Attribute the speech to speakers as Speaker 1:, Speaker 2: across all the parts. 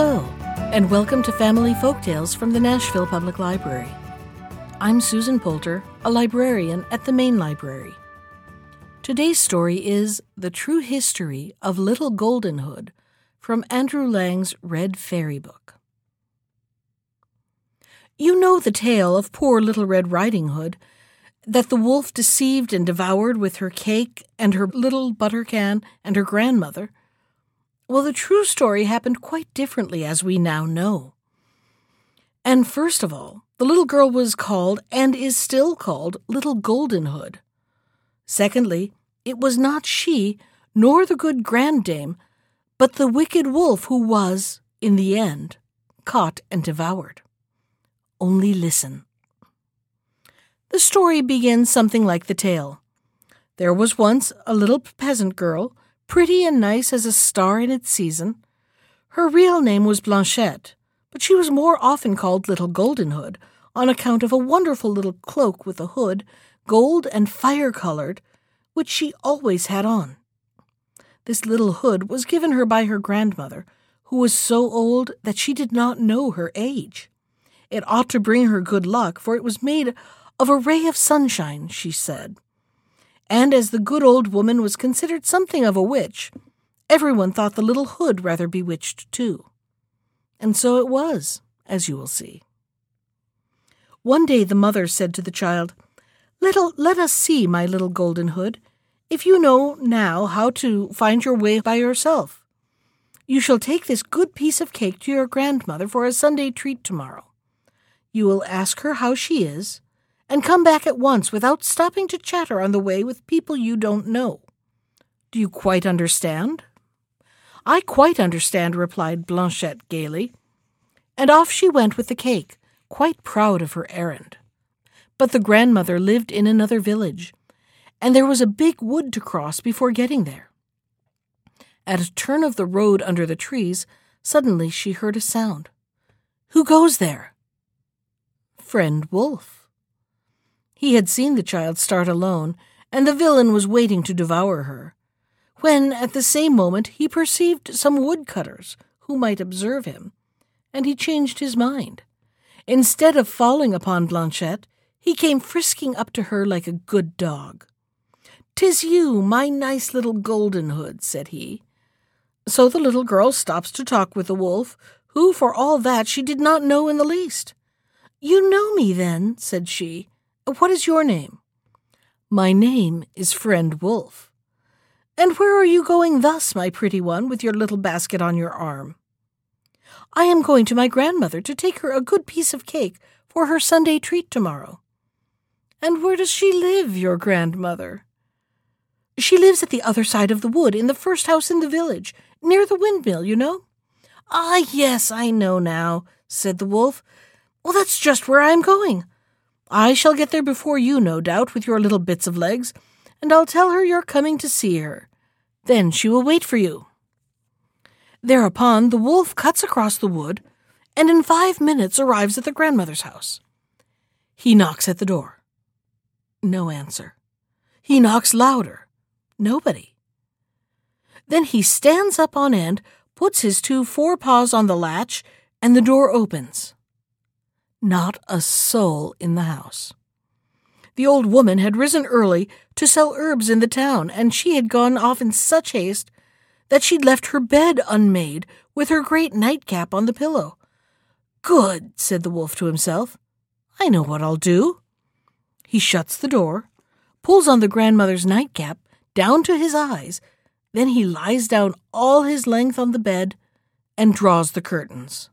Speaker 1: Hello, and welcome to Family Folktales from the Nashville Public Library. I'm Susan Poulter, a librarian at the Main Library. Today's story is The True History of Little Golden Hood from Andrew Lang's Red Fairy Book. You know the tale of poor Little Red Riding Hood that the wolf deceived and devoured with her cake and her little butter can and her grandmother. Well, the true story happened quite differently, as we now know. And first of all, the little girl was called, and is still called, Little Golden Hood. Secondly, it was not she, nor the good grandame, but the wicked wolf who was, in the end, caught and devoured. Only listen. The story begins something like the tale. There was once a little peasant girl, pretty and nice as a star in its season. Her real name was Blanchette, but she was more often called Little Golden Hood on account of a wonderful little cloak with a hood, gold and fire colored, which she always had on. This little hood was given her by her grandmother, who was so old that she did not know her age. It ought to bring her good luck, for it was made of a ray of sunshine, she said. And as the good old woman was considered something of a witch, everyone thought the little hood rather bewitched too. And so it was, as you will see. One day the mother said to the child, Little, let us see, my little golden hood, if you know now how to find your way by yourself. You shall take this good piece of cake to your grandmother for a Sunday treat tomorrow. You will ask her how she is, and come back at once without stopping to chatter on the way with people you don't know. Do you quite understand? I quite understand, replied Blanchette gaily. And off she went with the cake, quite proud of her errand. But the grandmother lived in another village, and there was a big wood to cross before getting there. At a turn of the road under the trees, suddenly she heard a sound. Who goes there? Friend Wolf. He had seen the child start alone, and the villain was waiting to devour her, when at the same moment he perceived some woodcutters who might observe him, and he changed his mind. Instead of falling upon Blanchette, he came frisking up to her like a good dog. "'Tis you, my nice little golden hood," said he. So the little girl stops to talk with the wolf, who, for all that, she did not know in the least. You know me, then, said she. What is your name? My name is Friend Wolf. And where are you going thus, my pretty one, with your little basket on your arm? I am going to my grandmother to take her a good piece of cake for her Sunday treat tomorrow. And where does she live, your grandmother? She lives at the other side of the wood, in the first house in the village, near the windmill, you know. Ah, yes, I know now, said the wolf. Well, that's just where I am going. I shall get there before you, no doubt, with your little bits of legs, and I'll tell her you're coming to see her. Then she will wait for you. Thereupon the wolf cuts across the wood, and in five minutes arrives at the grandmother's house. He knocks at the door. No answer. He knocks louder. Nobody. Then he stands up on end, puts his two forepaws on the latch, and the door opens. Not a soul in the house. The old woman had risen early to sell herbs in the town, and she had gone off in such haste that she'd left her bed unmade with her great nightcap on the pillow. Good, said the wolf to himself. I know what I'll do. He shuts the door, pulls on the grandmother's nightcap down to his eyes, then he lies down all his length on the bed and draws the curtains.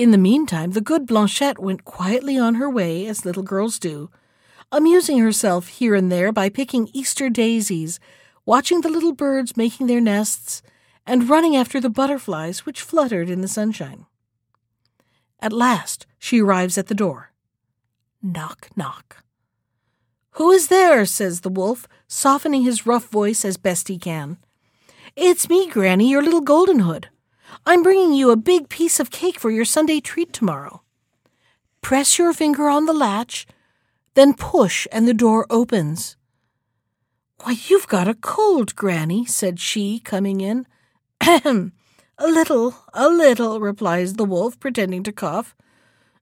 Speaker 1: In the meantime, the good Blanchette went quietly on her way, as little girls do, amusing herself here and there by picking Easter daisies, watching the little birds making their nests, and running after the butterflies which fluttered in the sunshine. At last she arrives at the door. Knock, knock. Who is there? says the wolf, softening his rough voice as best he can. It's me, Granny, your little golden hood. I'm bringing you a big piece of cake for your Sunday treat tomorrow. Press your finger on the latch, then push, and the door opens. Why, you've got a cold, Granny, said she, coming in. Ahem. A little, a little, replies the wolf, pretending to cough.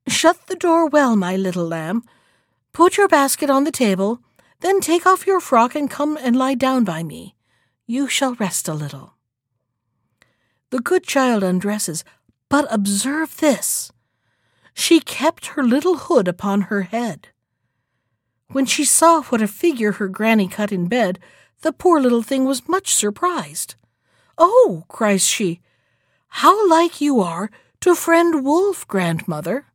Speaker 1: Shut the door well, my little lamb. Put your basket on the table, then take off your frock and come and lie down by me. You shall rest a little. The good child undresses, but observe this. She kept her little hood upon her head. When she saw what a figure her granny cut in bed, the poor little thing was much surprised. Oh, cries she, how like you are to friend Wolf, grandmother.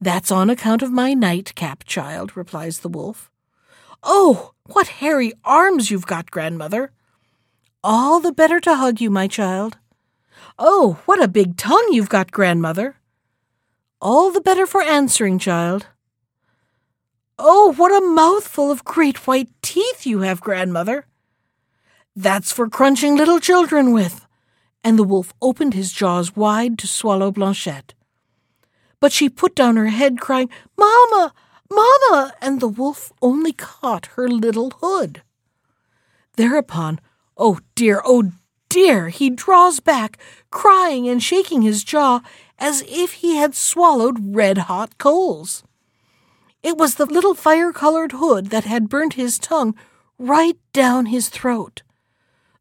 Speaker 1: That's on account of my nightcap, child, replies the wolf. Oh, what hairy arms you've got, grandmother. All the better to hug you, my child. Oh, what a big tongue you've got, grandmother. All the better for answering, child. Oh, what a mouthful of great white teeth you have, grandmother. That's for crunching little children with. And the wolf opened his jaws wide to swallow Blanchette. But she put down her head, crying, Mamma, Mamma, and the wolf only caught her little hood. Thereupon, oh dear, oh dear, he draws back, crying and shaking his jaw as if he had swallowed red hot coals. It was the little fire colored hood that had burnt his tongue right down his throat.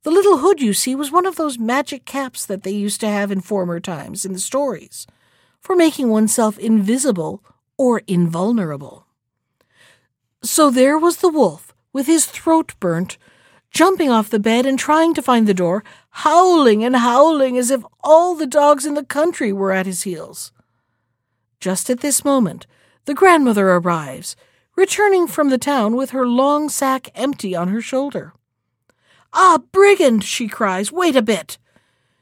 Speaker 1: The little hood, you see, was one of those magic caps that they used to have in former times in the stories, for making oneself invisible or invulnerable. So there was the wolf, with his throat burnt, jumping off the bed and trying to find the door, howling and howling as if all the dogs in the country were at his heels. Just at this moment, the grandmother arrives, returning from the town with her long sack empty on her shoulder. Ah, brigand! she cries, wait a bit.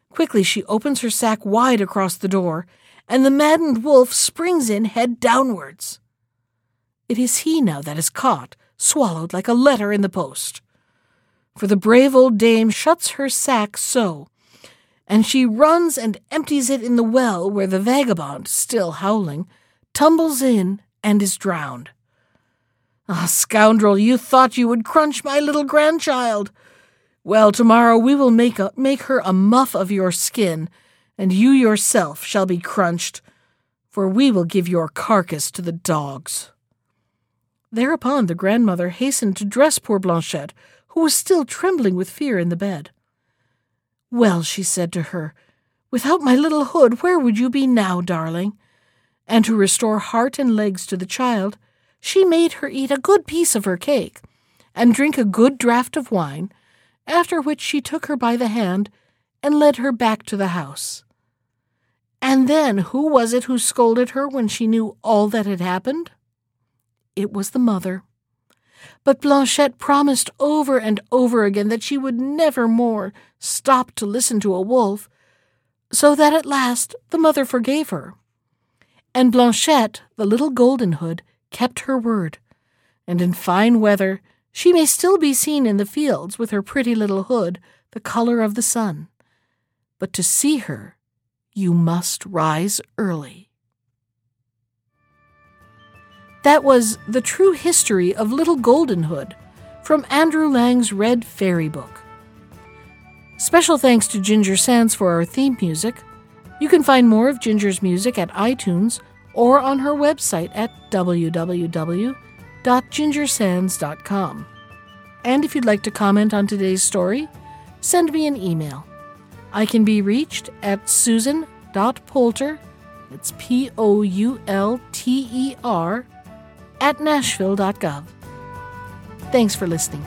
Speaker 1: Quickly she opens her sack wide across the door, and the maddened wolf springs in head downwards. It is he now that is caught, swallowed like a letter in the post. For the brave old dame shuts her sack so, and she runs and empties it in the well where the vagabond, still howling, tumbles in and is drowned. Ah, scoundrel, you thought you would crunch my little grandchild. Well, tomorrow we will make, a, make her a muff of your skin, and you yourself shall be crunched, for we will give your carcass to the dogs. Thereupon the grandmother hastened to dress poor Blanchette, who was still trembling with fear in the bed. Well, she said to her, without my little hood, where would you be now, darling? And to restore heart and legs to the child, she made her eat a good piece of her cake, and drink a good draught of wine, after which she took her by the hand and led her back to the house. And then who was it who scolded her when she knew all that had happened? It was the mother. But Blanchette promised over and over again that she would never more stop to listen to a wolf, so that at last the mother forgave her. And Blanchette, the little golden hood, kept her word, and in fine weather she may still be seen in the fields with her pretty little hood, the color of the sun. But to see her, you must rise early. That was The True History of Little Golden Hood from Andrew Lang's Red Fairy Book. Special thanks to Ginger Sands for our theme music. You can find more of Ginger's music at iTunes or on her website at www www.gingersands.com. And if you'd like to comment on today's story, send me an email. I can be reached at susan.poulter, it's P O U L T E R, at nashville.gov. Thanks for listening.